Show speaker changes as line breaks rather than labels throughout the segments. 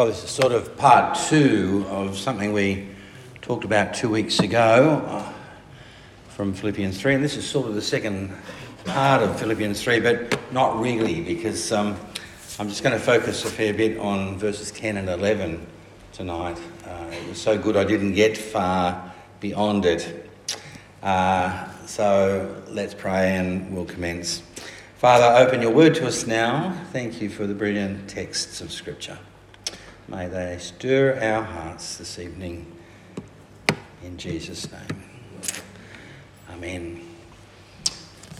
Well, this is sort of part two of something we talked about two weeks ago uh, from Philippians 3, and this is sort of the second part of Philippians 3, but not really because um, I'm just going to focus a fair bit on verses 10 and 11 tonight. Uh, it was so good I didn't get far beyond it. Uh, so let's pray and we'll commence. Father, open your word to us now. Thank you for the brilliant texts of Scripture. May they stir our hearts this evening in Jesus' name. Amen.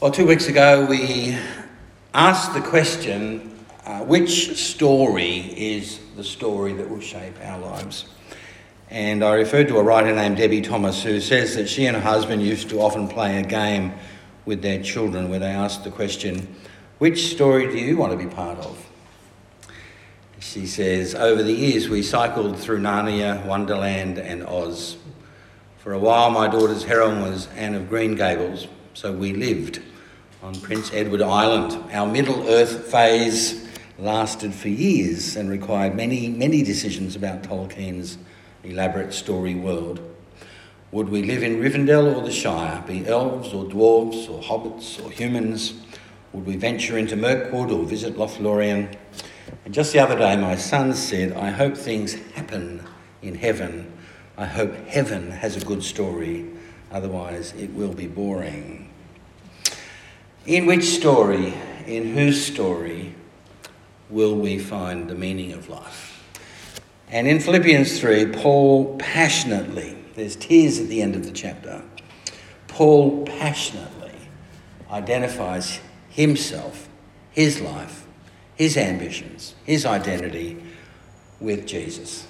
Well, two weeks ago we asked the question uh, which story is the story that will shape our lives? And I referred to a writer named Debbie Thomas who says that she and her husband used to often play a game with their children where they asked the question, Which story do you want to be part of? She says, Over the years, we cycled through Narnia, Wonderland, and Oz. For a while, my daughter's heroine was Anne of Green Gables, so we lived on Prince Edward Island. Our Middle Earth phase lasted for years and required many, many decisions about Tolkien's elaborate story world. Would we live in Rivendell or the Shire, be elves or dwarves or hobbits or humans? Would we venture into Mirkwood or visit Lothlorien? And just the other day, my son said, I hope things happen in heaven. I hope heaven has a good story, otherwise, it will be boring. In which story, in whose story, will we find the meaning of life? And in Philippians 3, Paul passionately, there's tears at the end of the chapter, Paul passionately identifies himself, his life, his ambitions, his identity with Jesus.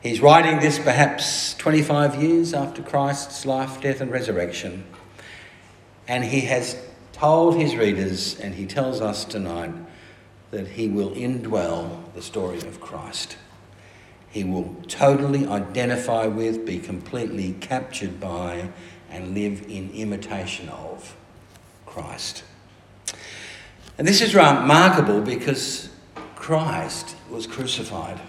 He's writing this perhaps 25 years after Christ's life, death, and resurrection. And he has told his readers, and he tells us tonight, that he will indwell the story of Christ. He will totally identify with, be completely captured by, and live in imitation of Christ. And this is remarkable because Christ was crucified.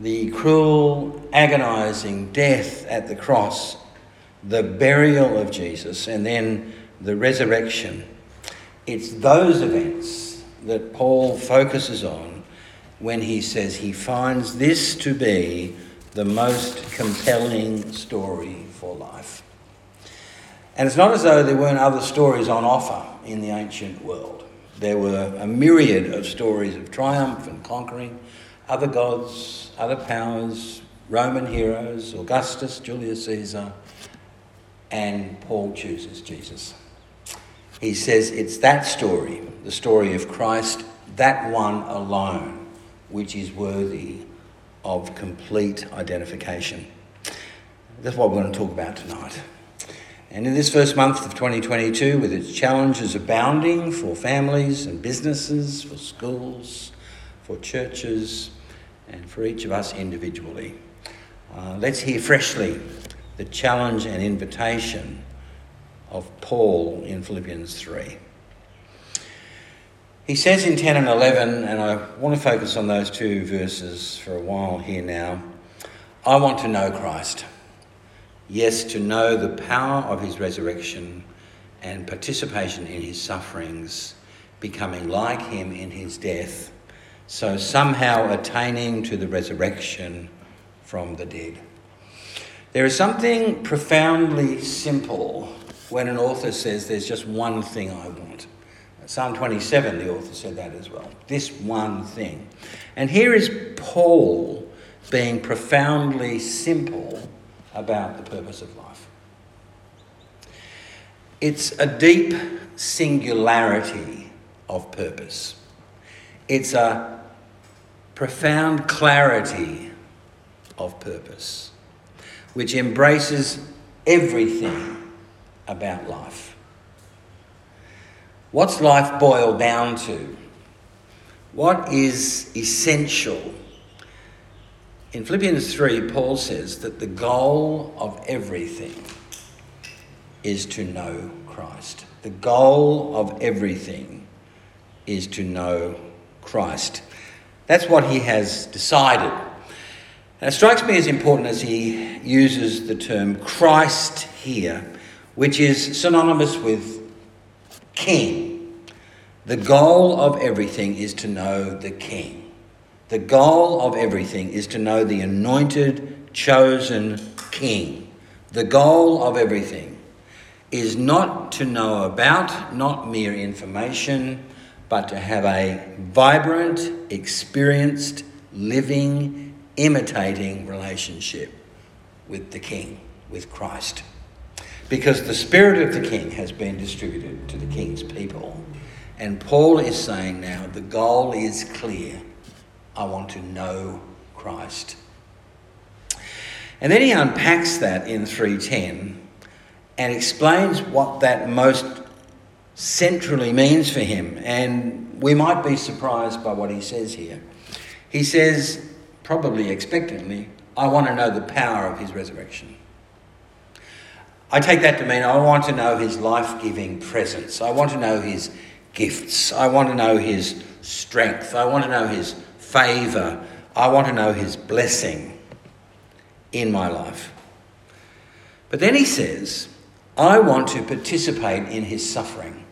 The cruel, agonizing death at the cross, the burial of Jesus, and then the resurrection. It's those events that Paul focuses on when he says he finds this to be the most compelling story for life. And it's not as though there weren't other stories on offer in the ancient world. There were a myriad of stories of triumph and conquering, other gods, other powers, Roman heroes, Augustus, Julius Caesar, and Paul chooses Jesus. He says it's that story, the story of Christ, that one alone, which is worthy of complete identification. That's what we're going to talk about tonight. And in this first month of 2022, with its challenges abounding for families and businesses, for schools, for churches, and for each of us individually, uh, let's hear freshly the challenge and invitation of Paul in Philippians 3. He says in 10 and 11, and I want to focus on those two verses for a while here now I want to know Christ Yes, to know the power of his resurrection and participation in his sufferings, becoming like him in his death, so somehow attaining to the resurrection from the dead. There is something profoundly simple when an author says there's just one thing I want. Psalm 27, the author said that as well. This one thing. And here is Paul being profoundly simple about the purpose of life. It's a deep singularity of purpose. It's a profound clarity of purpose, which embraces everything about life. What's life boiled down to? What is essential in Philippians 3, Paul says that the goal of everything is to know Christ. The goal of everything is to know Christ. That's what he has decided. It strikes me as important as he uses the term Christ here, which is synonymous with king. The goal of everything is to know the king. The goal of everything is to know the anointed, chosen king. The goal of everything is not to know about, not mere information, but to have a vibrant, experienced, living, imitating relationship with the King, with Christ. Because the Spirit of the King has been distributed to the King's people. And Paul is saying now the goal is clear. I want to know Christ. And then he unpacks that in 310 and explains what that most centrally means for him. And we might be surprised by what he says here. He says, probably expectantly, I want to know the power of his resurrection. I take that to mean I want to know his life giving presence. I want to know his gifts. I want to know his strength. I want to know his favour. I want to know his blessing in my life. But then he says, I want to participate in his suffering.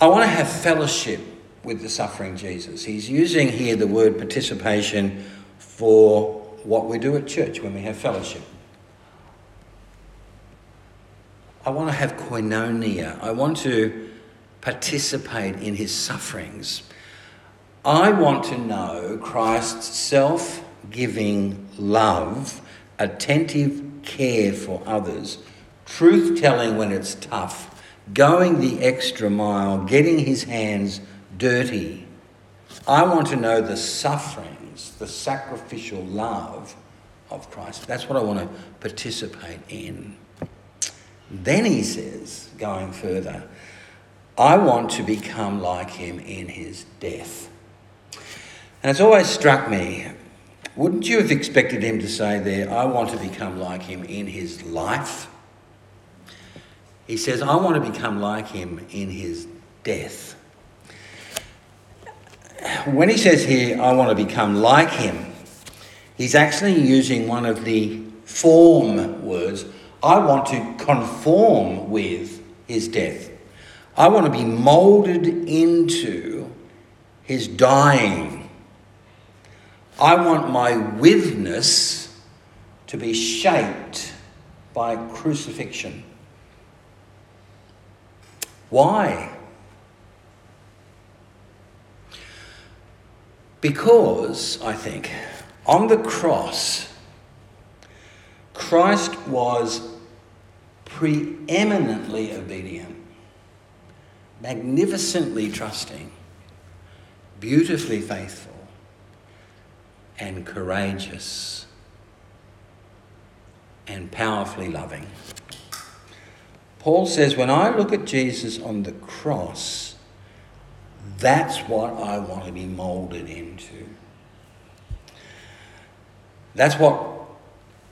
I want to have fellowship with the suffering Jesus. He's using here the word participation for what we do at church when we have fellowship. I want to have koinonia. I want to participate in his sufferings. I want to know Christ's self giving love, attentive care for others, truth telling when it's tough going the extra mile, getting his hands dirty. I want to know the sufferings, the sacrificial love of Christ. That's what I want to participate in. Then he says, going further, I want to become like him in his death. And it's always struck me, wouldn't you have expected him to say there, I want to become like him in his life? He says, I want to become like him in his death. When he says here, I want to become like him, he's actually using one of the form words. I want to conform with his death. I want to be molded into his dying. I want my witness to be shaped by crucifixion. Why? Because, I think, on the cross, Christ was preeminently obedient, magnificently trusting, beautifully faithful, and courageous, and powerfully loving. Paul says, when I look at Jesus on the cross, that's what I want to be molded into. That's what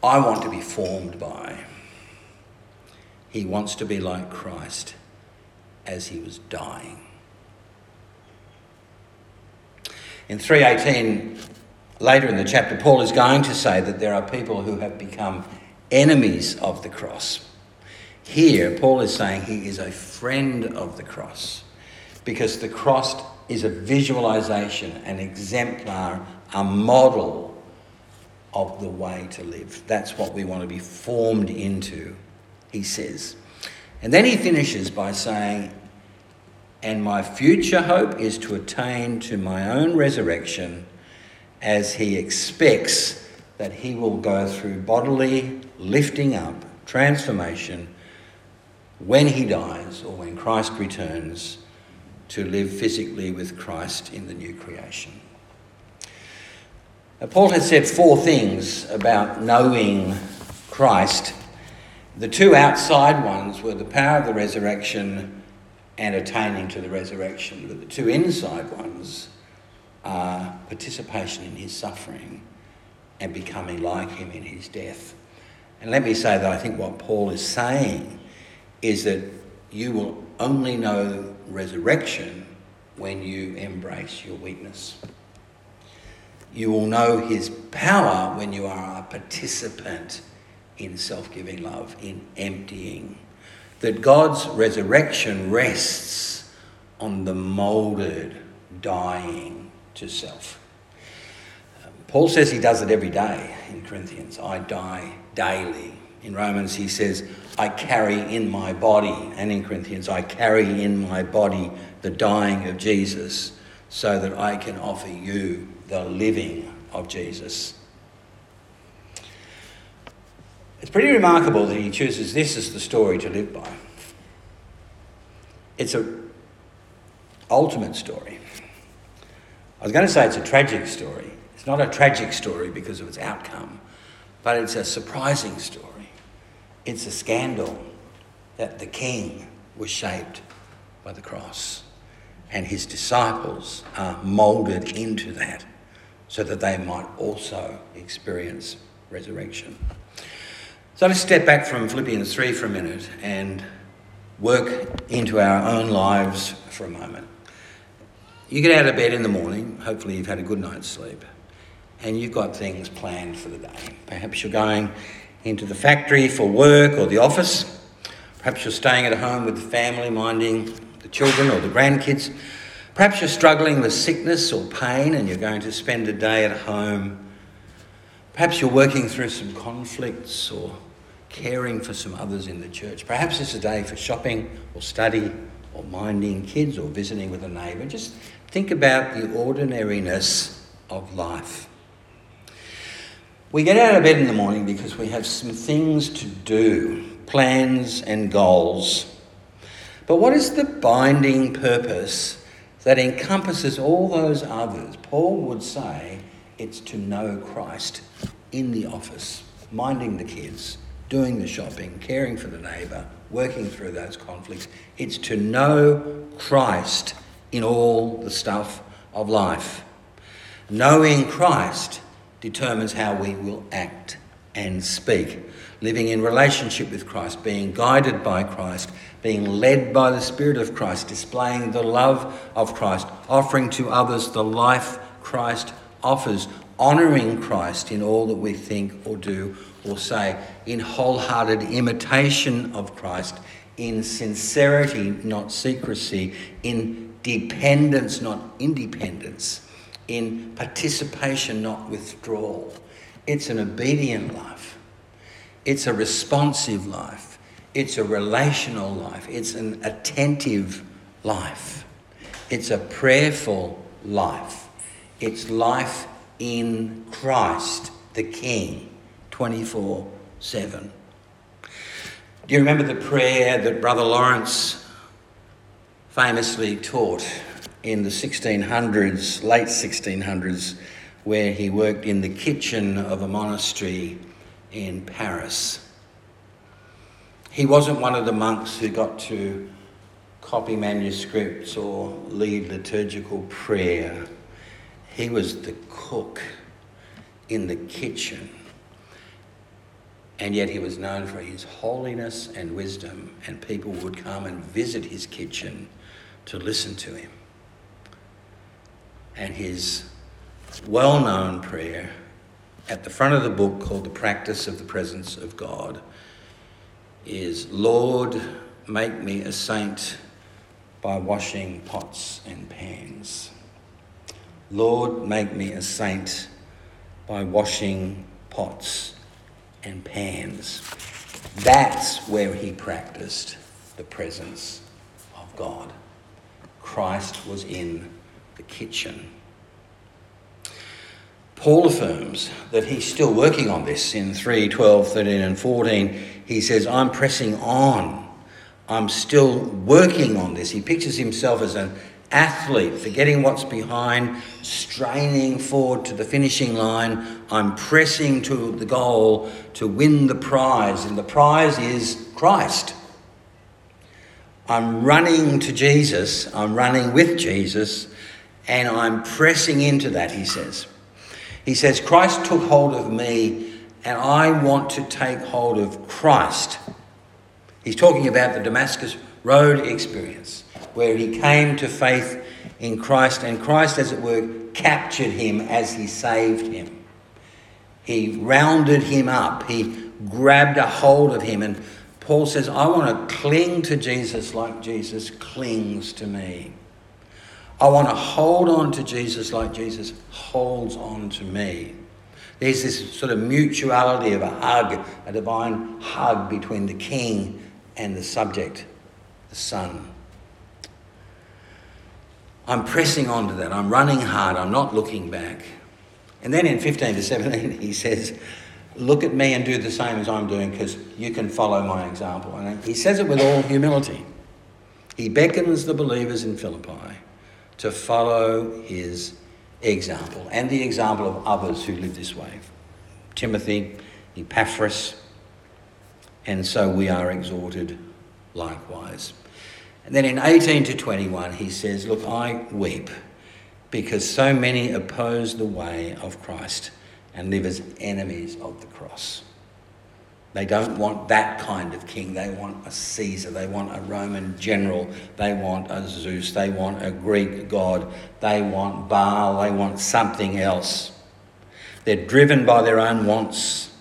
I want to be formed by. He wants to be like Christ as he was dying. In 318, later in the chapter, Paul is going to say that there are people who have become enemies of the cross. Here, Paul is saying he is a friend of the cross because the cross is a visualization, an exemplar, a model of the way to live. That's what we want to be formed into, he says. And then he finishes by saying, And my future hope is to attain to my own resurrection as he expects that he will go through bodily lifting up, transformation when he dies or when Christ returns to live physically with Christ in the new creation. Now, Paul has said four things about knowing Christ. The two outside ones were the power of the resurrection and attaining to the resurrection, but the two inside ones are participation in his suffering and becoming like him in his death. And let me say that I think what Paul is saying is that you will only know resurrection when you embrace your weakness. You will know his power when you are a participant in self giving love, in emptying. That God's resurrection rests on the moulded dying to self. Um, Paul says he does it every day in Corinthians. I die daily. In Romans, he says, I carry in my body, and in Corinthians, I carry in my body the dying of Jesus so that I can offer you the living of Jesus. It's pretty remarkable that he chooses this as the story to live by. It's an ultimate story. I was going to say it's a tragic story. It's not a tragic story because of its outcome, but it's a surprising story. It's a scandal that the king was shaped by the cross, and his disciples are moulded into that so that they might also experience resurrection. So let's step back from Philippians 3 for a minute and work into our own lives for a moment. You get out of bed in the morning, hopefully, you've had a good night's sleep, and you've got things planned for the day. Perhaps you're going into the factory for work or the office. Perhaps you're staying at home with the family, minding the children or the grandkids. Perhaps you're struggling with sickness or pain and you're going to spend a day at home. Perhaps you're working through some conflicts or caring for some others in the church. Perhaps it's a day for shopping or study or minding kids or visiting with a neighbour. Just think about the ordinariness of life. We get out of bed in the morning because we have some things to do, plans and goals. But what is the binding purpose that encompasses all those others? Paul would say it's to know Christ in the office, minding the kids, doing the shopping, caring for the neighbour, working through those conflicts. It's to know Christ in all the stuff of life. Knowing Christ determines how we will act and speak. Living in relationship with Christ, being guided by Christ, being led by the Spirit of Christ, displaying the love of Christ, offering to others the life Christ offers, honouring Christ in all that we think or do or say in wholehearted imitation of Christ, in sincerity, not secrecy, in dependence, not independence, in participation, not withdrawal. It's an obedient life, it's a responsive life, it's a relational life, it's an attentive life, it's a prayerful life, it's life in Christ the King 24 7. Do you remember the prayer that Brother Lawrence famously taught in the 1600s, late 1600s, where he worked in the kitchen of a monastery in Paris? He wasn't one of the monks who got to copy manuscripts or lead liturgical prayer. He was the cook in the kitchen and yet he was known for his holiness and wisdom, and people would come and visit his kitchen to listen to him. And his well known prayer at the front of the book, called The Practice of the Presence of God, is Lord, make me a saint by washing pots and pans. Lord, make me a saint by washing pots and pans. That's where he practiced the presence of God. Christ was in the kitchen. Paul affirms that he's still working on this in 3, 12, 13, and 14. He says, I'm pressing on. I'm still working on this. He pictures himself as an athlete, forgetting what's behind, straining forward to the finishing line. I'm pressing to the goal to win the prize, and the prize is Christ. I'm running to Jesus, I'm running with Jesus, and I'm pressing into that, he says. He says, Christ took hold of me, and I want to take hold of Christ. He's talking about the Damascus Road experience where he came to faith in Christ, and Christ, as it were, captured him as he saved him. He rounded him up, he grabbed a hold of him, and Paul says, I want to cling to Jesus like Jesus clings to me. I want to hold on to Jesus like Jesus holds on to me. There's this sort of mutuality of a hug, a divine hug between the king and the subject, the son. I'm pressing on to that. I'm running hard. I'm not looking back. And then in 15 to 17, he says, Look at me and do the same as I'm doing because you can follow my example. And he says it with all humility. He beckons the believers in Philippi to follow his example and the example of others who live this way Timothy, Epaphras, and so we are exhorted likewise. And then in 18 to 21, he says, Look, I weep because so many oppose the way of Christ and live as enemies of the cross. They don't want that kind of king. They want a Caesar. They want a Roman general. They want a Zeus. They want a Greek god. They want Baal. They want something else. They're driven by their own wants.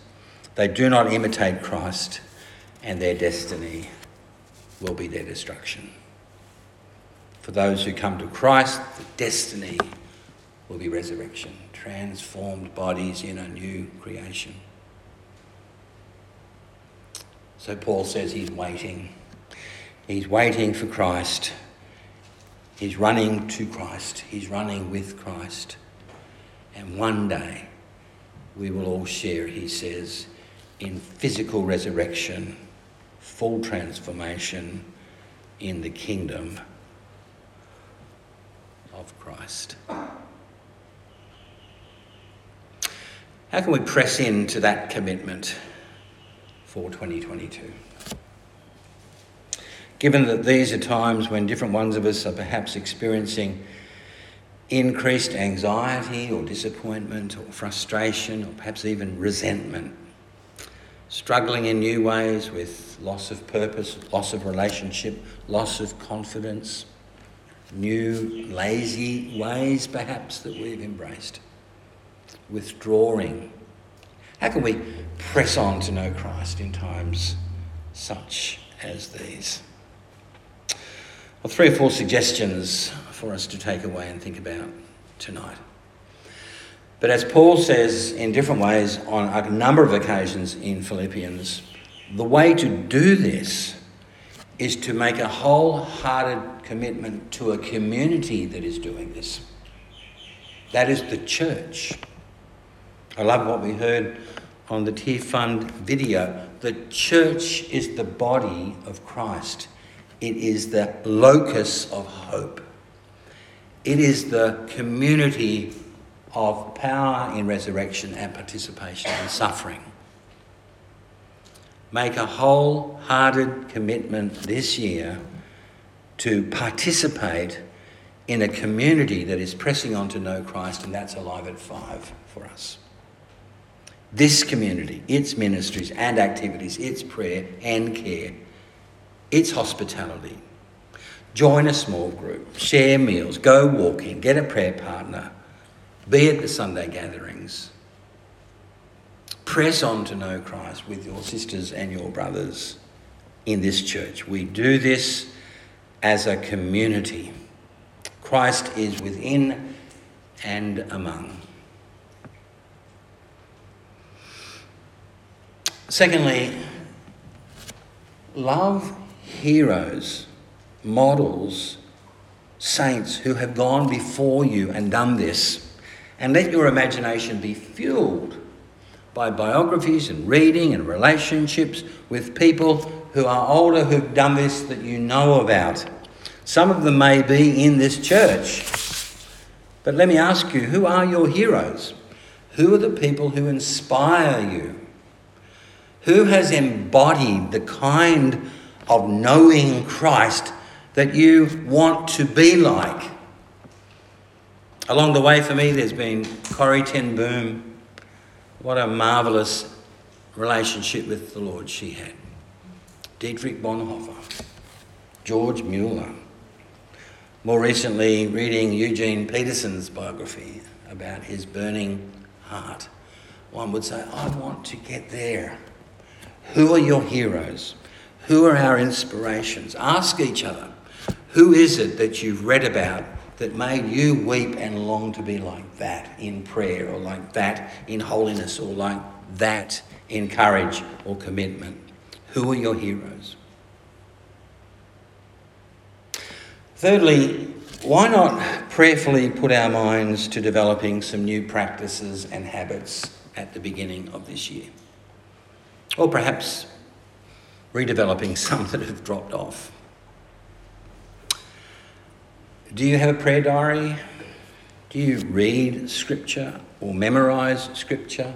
They do not imitate Christ, and their destiny will be their destruction. For those who come to Christ, the destiny will be resurrection, transformed bodies in a new creation. So Paul says he's waiting. He's waiting for Christ. He's running to Christ. He's running with Christ. And one day we will all share, he says, in physical resurrection, full transformation in the kingdom of Christ. How can we press into that commitment? for 2022. Given that these are times when different ones of us are perhaps experiencing increased anxiety or disappointment or frustration or perhaps even resentment, struggling in new ways with loss of purpose, loss of relationship, loss of confidence, new lazy ways perhaps that we've embraced, withdrawing how can we press on to know Christ in times such as these? Well, three or four suggestions for us to take away and think about tonight. But as Paul says in different ways on a number of occasions in Philippians, the way to do this is to make a wholehearted commitment to a community that is doing this. That is the church. I love what we heard on the Tear Fund video. The church is the body of Christ, it is the locus of hope, it is the community of power in resurrection and participation in suffering. Make a wholehearted commitment this year to participate in a community that is pressing on to know Christ, and that's Alive at Five for us this community, its ministries and activities, its prayer and care, its hospitality. Join a small group, share meals, go walking, get a prayer partner, be at the Sunday gatherings. Press on to know Christ with your sisters and your brothers in this church. We do this as a community. Christ is within and among. Secondly, love heroes, models, saints who have gone before you and done this. And let your imagination be fueled by biographies and reading and relationships with people who are older who've done this that you know about. Some of them may be in this church. But let me ask you who are your heroes? Who are the people who inspire you? Who has embodied the kind of knowing Christ that you want to be like? Along the way for me, there's been Corrie Ten Boom. What a marvellous relationship with the Lord she had. Dietrich Bonhoeffer, George Mueller, More recently, reading Eugene Peterson's biography about his burning heart, one would say, I want to get there. Who are your heroes? Who are our inspirations? Ask each other, who is it that you've read about that made you weep and long to be like that in prayer, or like that in holiness, or like that in courage or commitment? Who are your heroes? Thirdly, why not prayerfully put our minds to developing some new practices and habits at the beginning of this year? Or perhaps redeveloping some that have dropped off. Do you have a prayer diary? Do you read scripture or memorize scripture?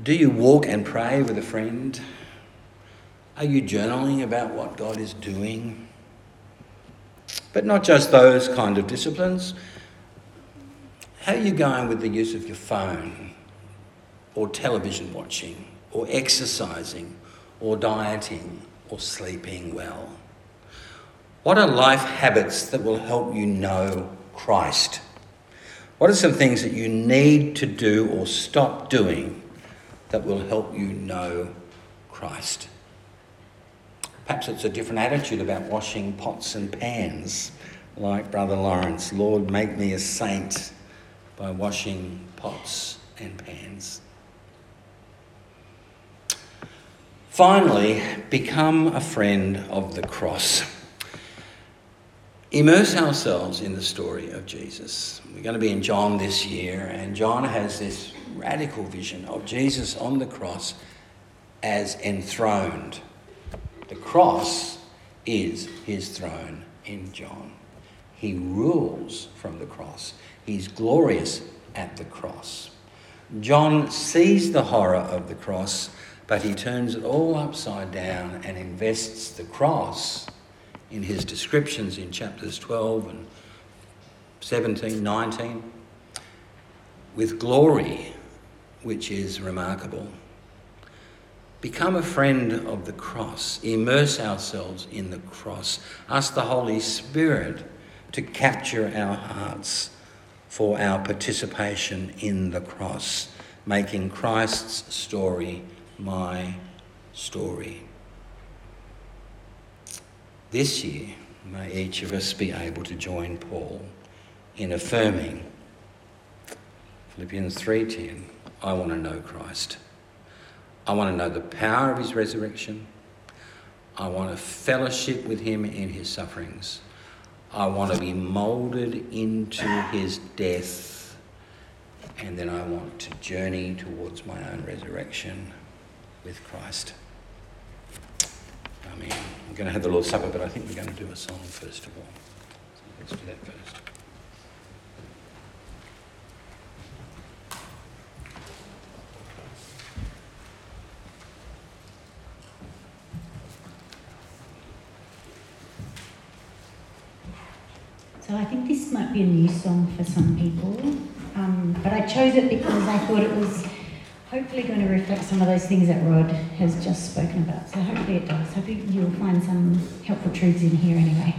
Do you walk and pray with a friend? Are you journaling about what God is doing? But not just those kind of disciplines. How are you going with the use of your phone or television watching or exercising or dieting or sleeping well? What are life habits that will help you know Christ? What are some things that you need to do or stop doing that will help you know Christ? Perhaps it's a different attitude about washing pots and pans, like Brother Lawrence. Lord, make me a saint by washing pots and pans. Finally, become a friend of the cross. Immerse ourselves in the story of Jesus. We're going to be in John this year, and John has this radical vision of Jesus on the cross as enthroned. The cross is his throne in John. He rules from the cross, he's glorious at the cross. John sees the horror of the cross but he turns it all upside down and invests the cross in his descriptions in chapters 12 and 17, 19, with glory, which is remarkable. Become a friend of the cross. Immerse ourselves in the cross. Ask the Holy Spirit to capture our hearts for our participation in the cross, making Christ's story my story. This year, may each of us be able to join Paul in affirming Philippians 3:10, I want to know Christ. I want to know the power of his resurrection. I want to fellowship with him in his sufferings. I want to be molded into his death. And then I want to journey towards my own resurrection with Christ. I mean, we're going to have the Lord's Supper, but I think we're going to do a song first of all. So let's do that first.
So I think this might be a new song for some people, um, but I chose it because I thought it was hopefully going to reflect some of those things that Rod has just spoken about. So hopefully it does. Hopefully you'll find some helpful truths in here anyway.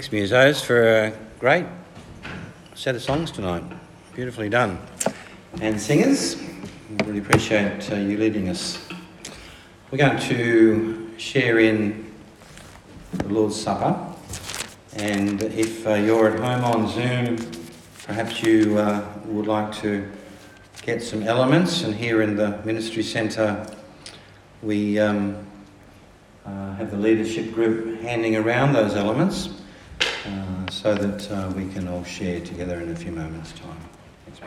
Thanks, Musos, for a great set of songs tonight. Beautifully done. And singers, we really appreciate uh, you leading us. We're going to share in the Lord's Supper. And if uh, you're at home on Zoom, perhaps you uh, would like to get some elements. And here in the Ministry Centre, we um, uh, have the leadership group handing around those elements uh, so that uh, we can all share together in a few moments' time. Thanks,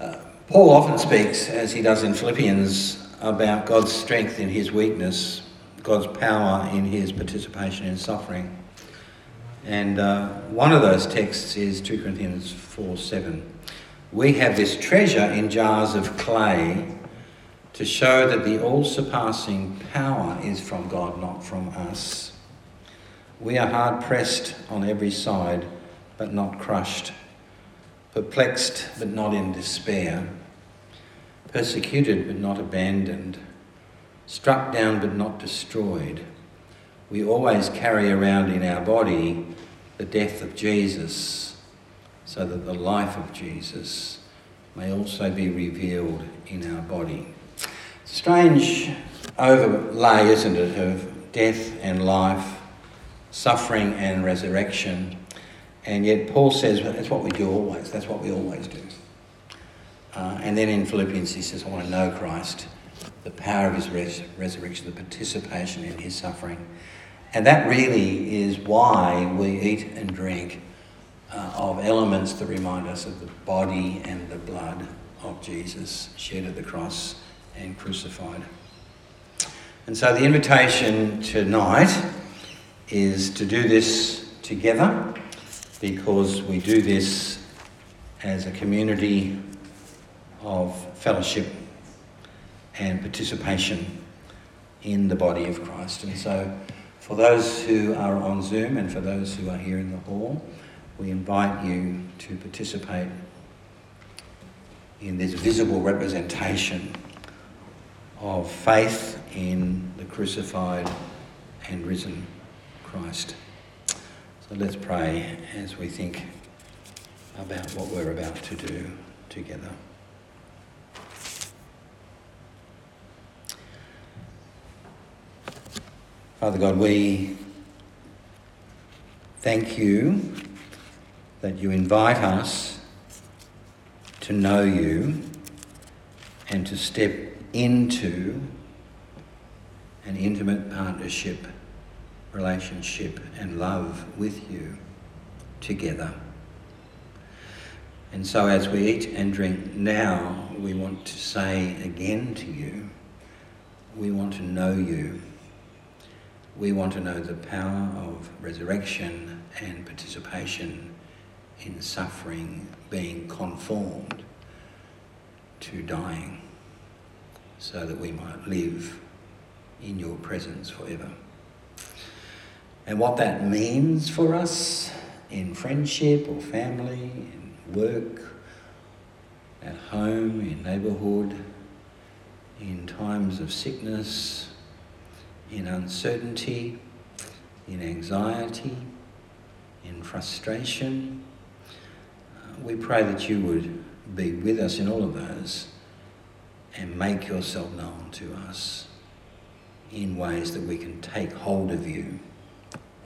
uh, Paul often speaks, as he does in Philippians, about God's strength in his weakness, God's power in his participation in suffering. And uh, one of those texts is 2 Corinthians 4 7. We have this treasure in jars of clay to show that the all surpassing power is from God, not from us. We are hard pressed on every side, but not crushed, perplexed, but not in despair, persecuted, but not abandoned, struck down, but not destroyed. We always carry around in our body the death of Jesus, so that the life of Jesus may also be revealed in our body. Strange overlay, isn't it, of death and life, suffering and resurrection. And yet Paul says well, that's what we do always, that's what we always do. Uh, and then in Philippians he says, I want to know Christ, the power of his res- resurrection, the participation in his suffering. And that really is why we eat and drink uh, of elements that remind us of the body and the blood of Jesus shed at the cross and crucified. And so the invitation tonight is to do this together because we do this as a community of fellowship and participation in the body of Christ. And so for those who are on Zoom and for those who are here in the hall, we invite you to participate in this visible representation of faith in the crucified and risen Christ. So let's pray as we think about what we're about to do together. Father God, we thank you that you invite us to know you and to step into an intimate partnership, relationship, and love with you together. And so, as we eat and drink now, we want to say again to you, we want to know you. We want to know the power of resurrection and participation in suffering, being conformed to dying, so that we might live in your presence forever. And what that means for us in friendship or family, in work, at home, in neighbourhood, in times of sickness, in uncertainty, in anxiety, in frustration. Uh, we pray that you would be with us in all of those and make yourself known to us in ways that we can take hold of you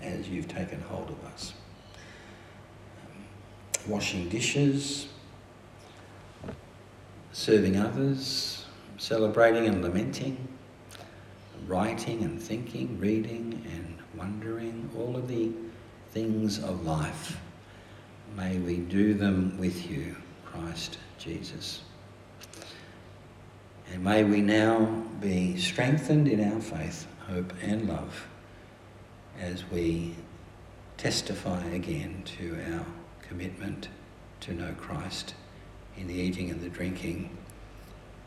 as you've taken hold of us. Um, washing dishes, serving others, celebrating and lamenting writing and thinking, reading and wondering, all of the things of life. May we do them with you, Christ Jesus. And may we now be strengthened in our faith, hope, and love as we testify again to our commitment to know Christ in the eating and the drinking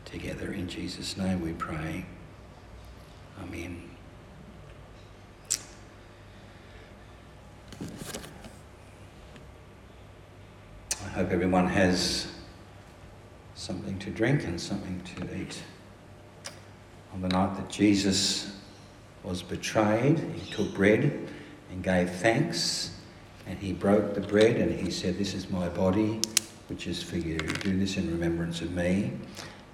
together. In Jesus' name we pray. Amen. I hope everyone has something to drink and something to eat. On the night that Jesus was betrayed, he took bread and gave thanks, and he broke the bread and he said, This is my body, which is for you. Do this in remembrance of me.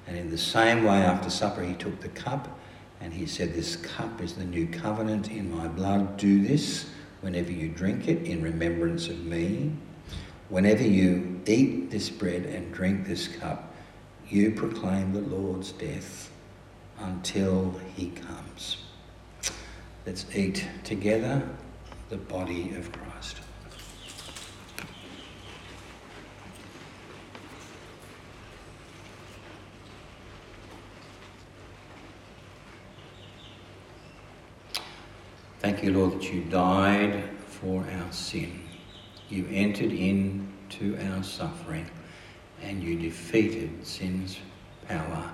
And in the same way, after supper, he took the cup and he said, This cup is the new covenant in my blood. Do this whenever you drink it in remembrance of me. Whenever you eat this bread and drink this cup, you proclaim the Lord's death until he comes. Let's eat together the body of Christ. Thank you, Lord, that you died for our sin. You entered into our suffering and you defeated sin's power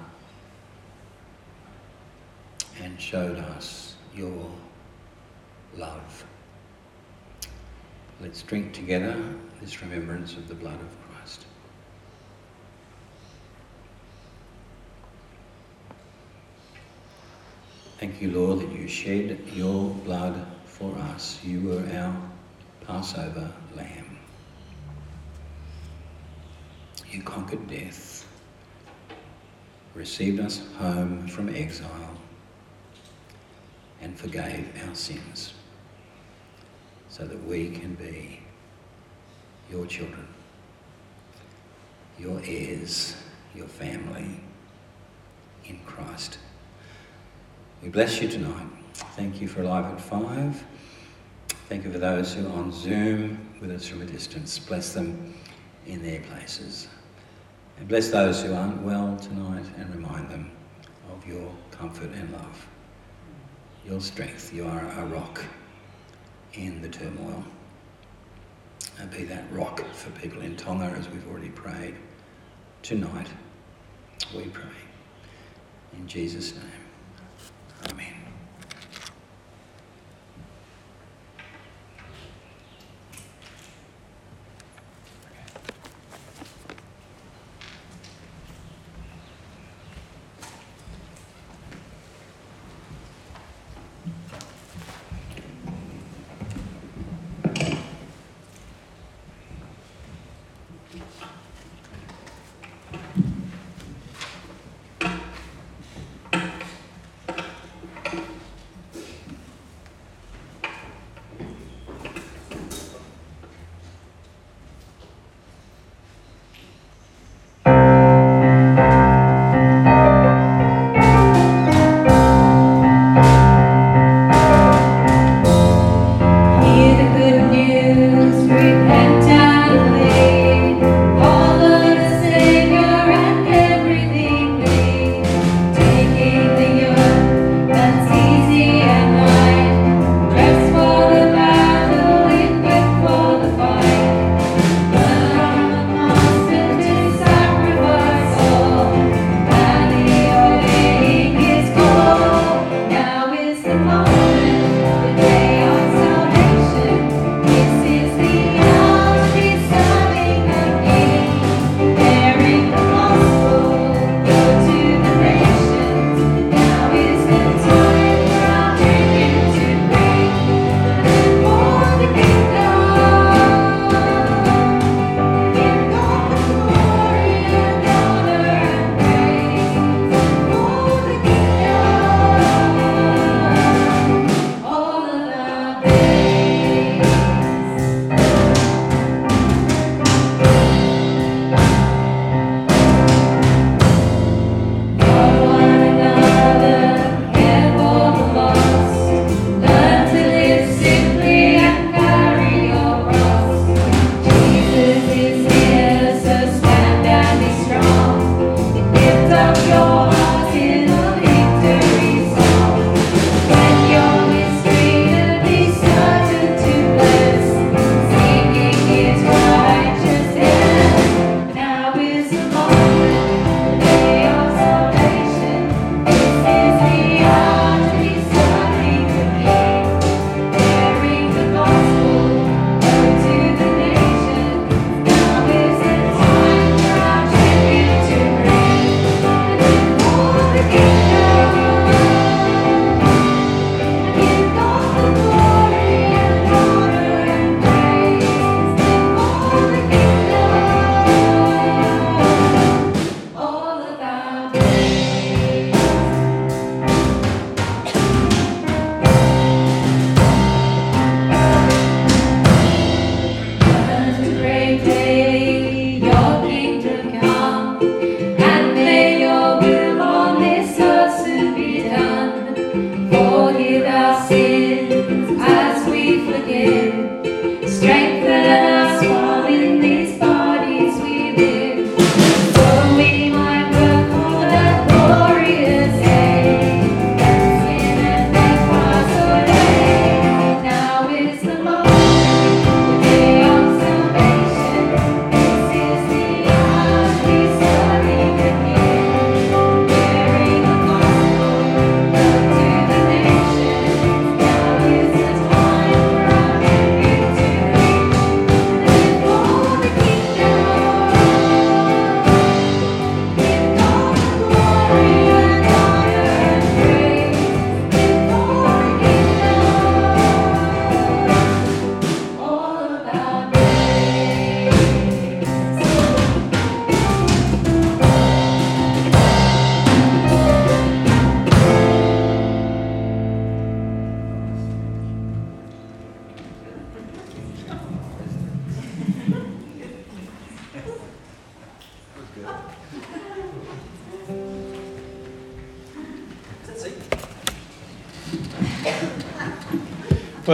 and showed us your love. Let's drink together this remembrance of the blood of Christ. Thank you, Lord, that you shed your blood for us. You were our Passover lamb. You conquered death, received us home from exile, and forgave our sins so that we can be your children, your heirs, your family in Christ. We bless you tonight. Thank you for Live at Five. Thank you for those who are on Zoom with us from a distance. Bless them in their places. And bless those who aren't well tonight and remind them of your comfort and love, your strength. You are a rock in the turmoil. And be that rock for people in Tonga as we've already prayed. Tonight, we pray. In Jesus' name. Amen.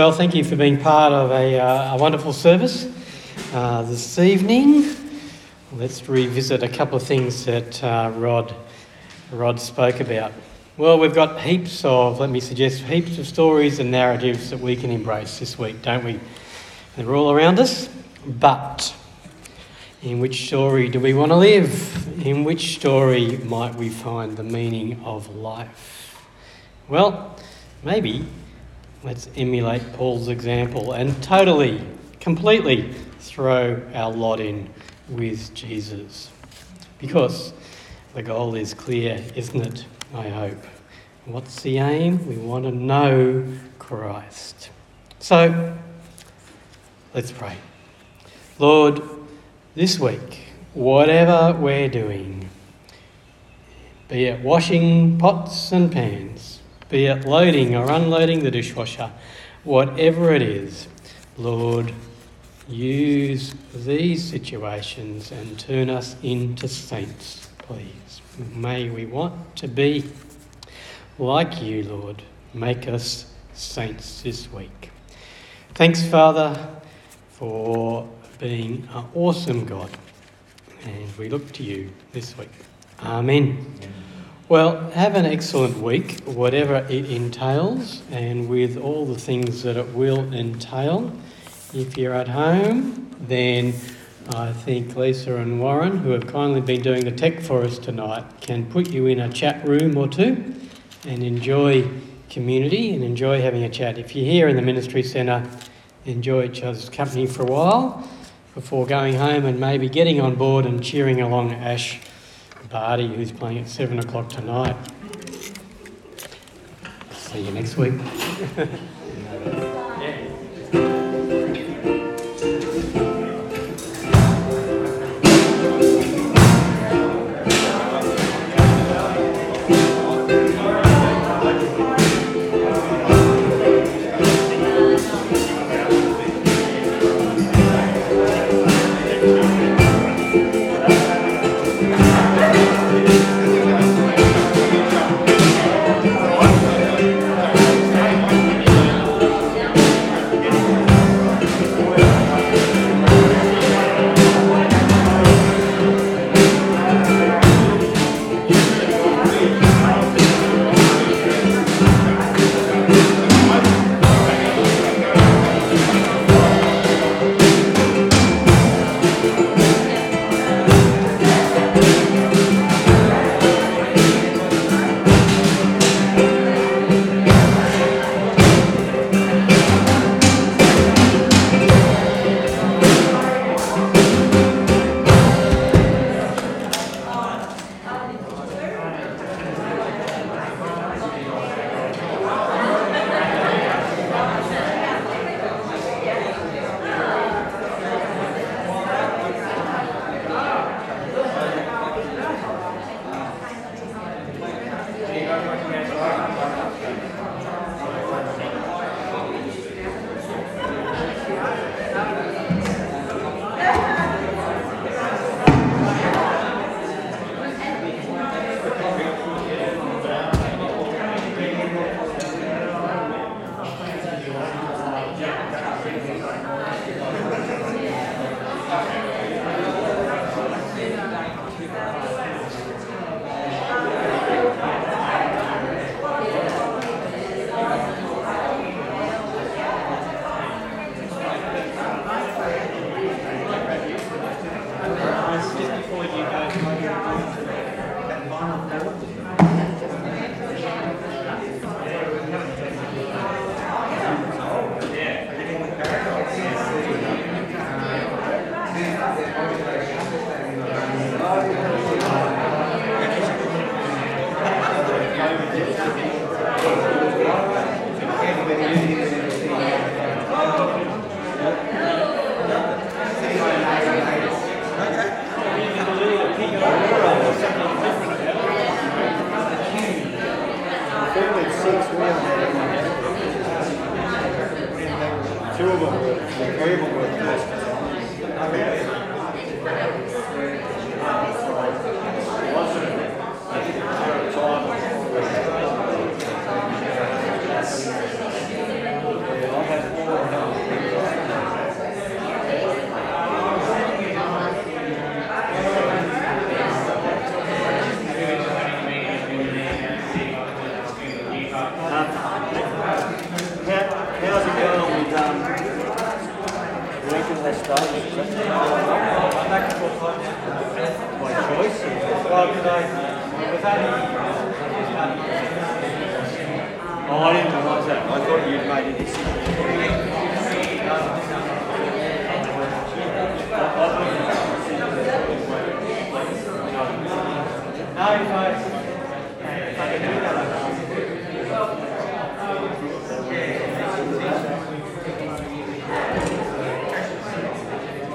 Well, thank you for being part of a, uh, a wonderful service uh, this evening. Let's revisit a couple of things that uh, Rod, Rod spoke about. Well, we've got heaps of, let me suggest, heaps of stories and narratives that we can embrace this week, don't we? They're all around us. But in which story do we want to live? In which story might we find the meaning of life? Well, maybe let's emulate Paul's example and totally, completely throw our lot in with Jesus. Because the goal is clear, isn't it? I hope. What's the aim? We want to know Christ. So, let's pray. Lord, this week, whatever we're doing, be it washing pots and pans, be it loading or unloading the dishwasher, whatever it is, Lord, use these situations and turn us into saints, please. May we want to be like you, Lord. Make us saints this week. Thanks, Father, for being an awesome God. And we look to you this week. Amen. Well, have an excellent week, whatever it entails, and with all the things that it will entail. If you're at home, then I think Lisa and Warren, who have kindly been doing the tech for us tonight, can put you in a chat room or two and enjoy community and enjoy having a chat. If you're here in the ministry centre, enjoy each other's company for a while before going home and maybe getting on board and cheering along Ash Barty, who's playing at seven o'clock tonight. See you next week.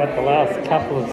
got the
last